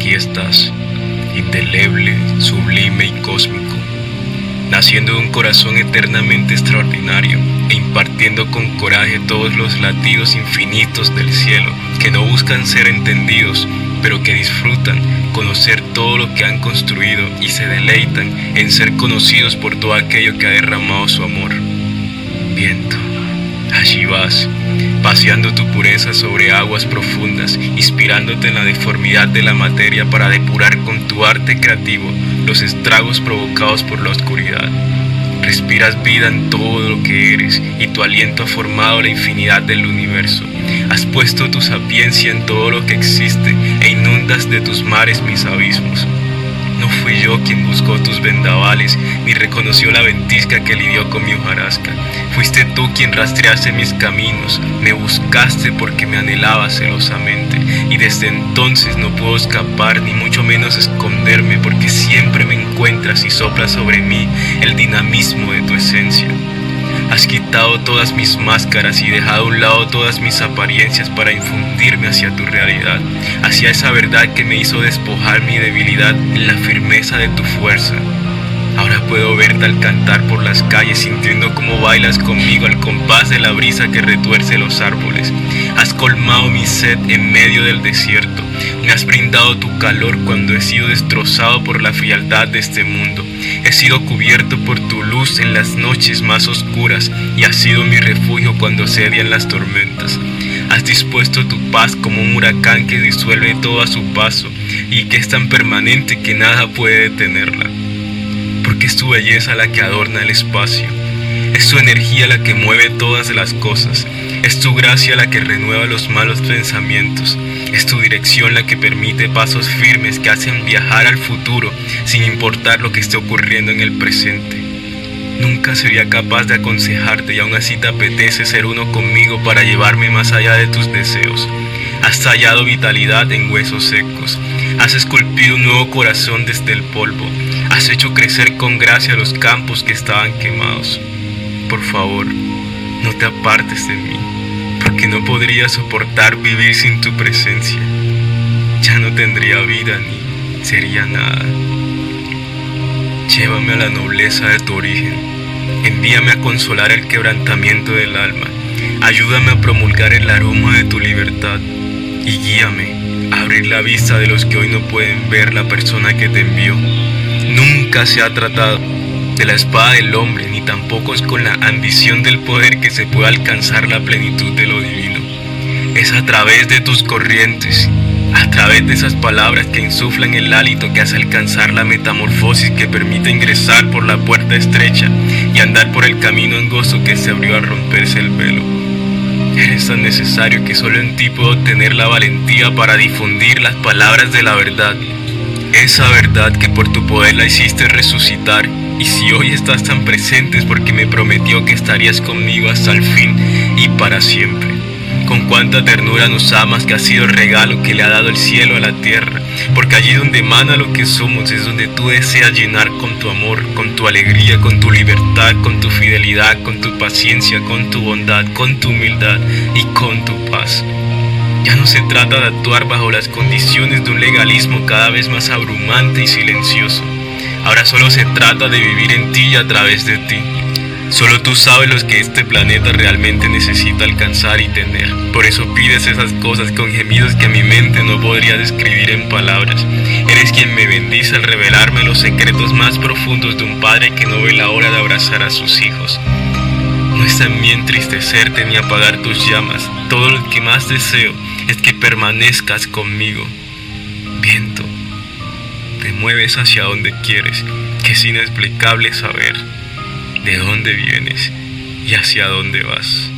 aquí estás, indeleble, sublime y cósmico, naciendo de un corazón eternamente extraordinario e impartiendo con coraje todos los latidos infinitos del cielo que no buscan ser entendidos, pero que disfrutan conocer todo lo que han construido y se deleitan en ser conocidos por todo aquello que ha derramado su amor. Viento, allí vas, paseando tu pureza sobre aguas profundas, inspirándote en la deformidad de la materia para depurar con tu arte creativo los estragos provocados por la oscuridad. Respiras vida en todo lo que eres y tu aliento ha formado la infinidad del universo. Has puesto tu sapiencia en todo lo que existe e inundas de tus mares mis abismos. No fui yo quien buscó tus vendavales, ni reconoció la ventisca que lidió con mi hojarasca. Fuiste tú quien rastreaste mis caminos, me buscaste porque me anhelabas celosamente, y desde entonces no puedo escapar, ni mucho menos esconderme, porque siempre me encuentras y soplas sobre mí el dinamismo de tu esencia. Has quitado todas mis máscaras y dejado a un lado todas mis apariencias para infundirme hacia tu realidad, hacia esa verdad que me hizo despojar mi debilidad en la firmeza de tu fuerza. Ahora puedo verte al cantar por las calles sintiendo cómo bailas conmigo al compás de la brisa que retuerce los árboles. Has colmado mi sed en medio del desierto. Me has brindado tu calor cuando he sido destrozado por la frialdad de este mundo. He sido cubierto por tu luz en las noches más oscuras y has sido mi refugio cuando sedian las tormentas. Has dispuesto tu paz como un huracán que disuelve todo a su paso y que es tan permanente que nada puede detenerla porque es tu belleza la que adorna el espacio, es tu energía la que mueve todas las cosas, es tu gracia la que renueva los malos pensamientos, es tu dirección la que permite pasos firmes que hacen viajar al futuro sin importar lo que esté ocurriendo en el presente. Nunca sería capaz de aconsejarte y aún así te apetece ser uno conmigo para llevarme más allá de tus deseos. Has tallado vitalidad en huesos secos. Has esculpido un nuevo corazón desde el polvo. Has hecho crecer con gracia los campos que estaban quemados. Por favor, no te apartes de mí, porque no podría soportar vivir sin tu presencia. Ya no tendría vida ni sería nada. Llévame a la nobleza de tu origen. Envíame a consolar el quebrantamiento del alma. Ayúdame a promulgar el aroma de tu libertad. Y guíame a abrir la vista de los que hoy no pueden ver la persona que te envió. Nunca se ha tratado de la espada del hombre, ni tampoco es con la ambición del poder que se puede alcanzar la plenitud de lo divino. Es a través de tus corrientes, a través de esas palabras que insuflan el hálito que hace alcanzar la metamorfosis que permite ingresar por la puerta estrecha y andar por el camino angosto que se abrió al romperse el velo. Eres tan necesario que solo en ti puedo tener la valentía para difundir las palabras de la verdad esa verdad que por tu poder la hiciste resucitar. Y si hoy estás tan presente es porque me prometió que estarías conmigo hasta el fin y para siempre. Con cuánta ternura nos amas que ha sido el regalo que le ha dado el cielo a la tierra. Porque allí donde emana lo que somos es donde tú deseas llenar con tu amor, con tu alegría, con tu libertad, con tu fidelidad, con tu paciencia, con tu bondad, con tu humildad y con tu paz. Ya no se trata de actuar bajo las condiciones de un legalismo cada vez más abrumante y silencioso. Ahora solo se trata de vivir en ti y a través de ti. Solo tú sabes lo que este planeta realmente necesita alcanzar y tener. Por eso pides esas cosas con gemidos que mi mente no podría describir en palabras. Eres quien me bendice al revelarme los secretos más profundos de un padre que no ve la hora de abrazar a sus hijos. No está en mí entristecerte ni apagar tus llamas. Todo lo que más deseo es que permanezcas conmigo. Viento, te mueves hacia donde quieres, que es inexplicable saber de dónde vienes y hacia dónde vas.